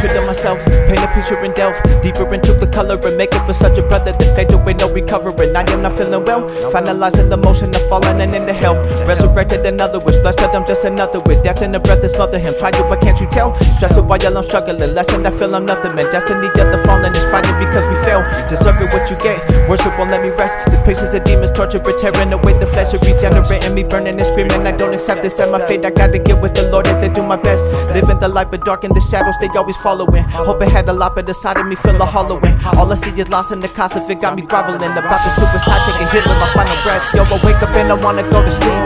to the myself. Paint a picture and delve deeper into the color and make it for such a brother that fade away, no recovering. I am not feeling well. Finalizing the motion of falling and into hell. Resurrected another wish, blessed, but I'm just another with death in the breath is smother him. Try to, but can't you tell? Stressed while I'm struggling. Lesson I feel I'm nothing, man. Destiny of the fallen is frightening because we fail. Deserve it what you get. Worship won't let me rest. The patience of demons torture, tearing away the flesh, regenerating me, burning and screaming. I don't accept this as my fate. I gotta get with the Lord and they do my best. Living the light, but dark in the shadows, they always following. Hope it had a lot, but the side of me feel a hollowing. All I see is lost in the cost of it, got me groveling. About the suicide, taking hit with my final breath. Yo, I wake up and I wanna go to sleep.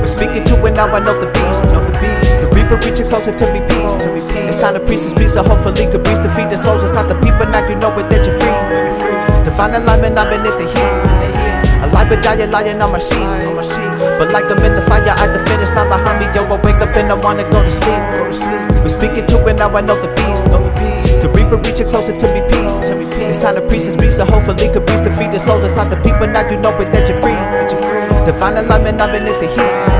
But speaking to it now, I know the beast. Know The beast. reaper reaching closer to me, peace. It's time to preach this peace, so hopefully could reach the the souls inside the people. Now you know it that you're free. Divine alignment, I'm in it the heat. Dying, lying on my sheets. But like I'm in the fire I the finish line behind me, yo, I wake up and I wanna go to sleep. But speaking to it now, I know the beast. The reaper reaching closer to me, peace. It's time to preach this peace, so hopefully could reach the feet the souls inside the people. Now you know it that you're free. Divine alignment, I'm in the heat.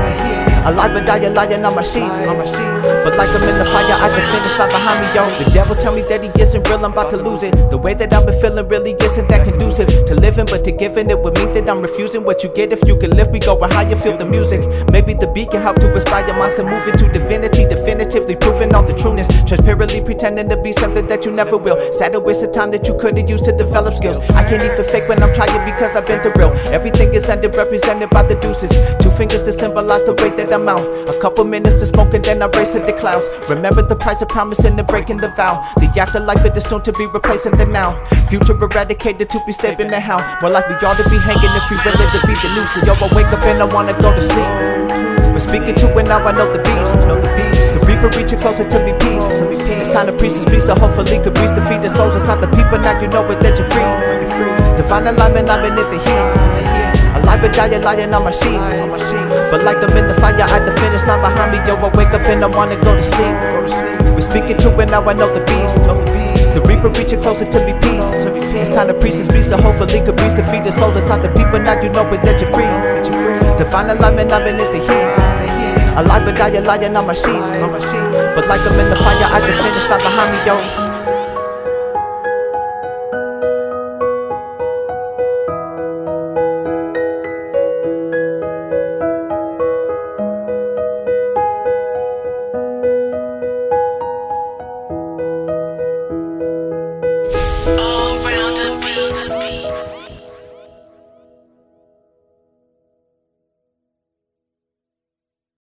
Alive but dying, lying on my sheets. But like I'm in the fire, I can finish right behind me, yo. The devil tell me that he isn't real, I'm about to lose it. The way that I've been feeling really isn't that conducive to living, but to giving it would mean that I'm refusing what you get if you can lift me, go where higher, feel the music. Maybe the beat can help to inspire minds to move into divinity, definitively proving all the trueness. Transparently pretending to be something that you never will. Sad to waste of time that you could've used to develop skills. I can't even fake when I'm trying because I've been the real. Everything is underrepresented by the deuces. Two fingers to symbolize the way that I'm out. A couple minutes to smoke and then I race to the clouds. Remember the price of promising and the breaking the vow. The afterlife it is soon to be replacing the now. Future eradicated to be saving the how. Well, like we all to be hanging if we willing to be the nooses. Yo, I wake up and I wanna go to sleep. But speaking to it now, I know the beast. The reaper reaching closer to me, peace. It's time to preach this peace, so hopefully could reach the feet the souls inside the people. Now you know it that you're free. Divine alignment, I'm in it the heat. Alive but dying, lying on my sheets. But like the finish line behind me, yo, I wake up and I wanna go to sleep. We're speaking to it now, I know the beast. The reaper reaching closer to me, peace. It's time to preach this peace, so hopefully could reach the feet the souls inside the people. Now you know it that you're free. Divine alignment, I'm in it the heat. Alive but dying, lying on my sheets. But like I'm in the fire I the finish line behind me, yo.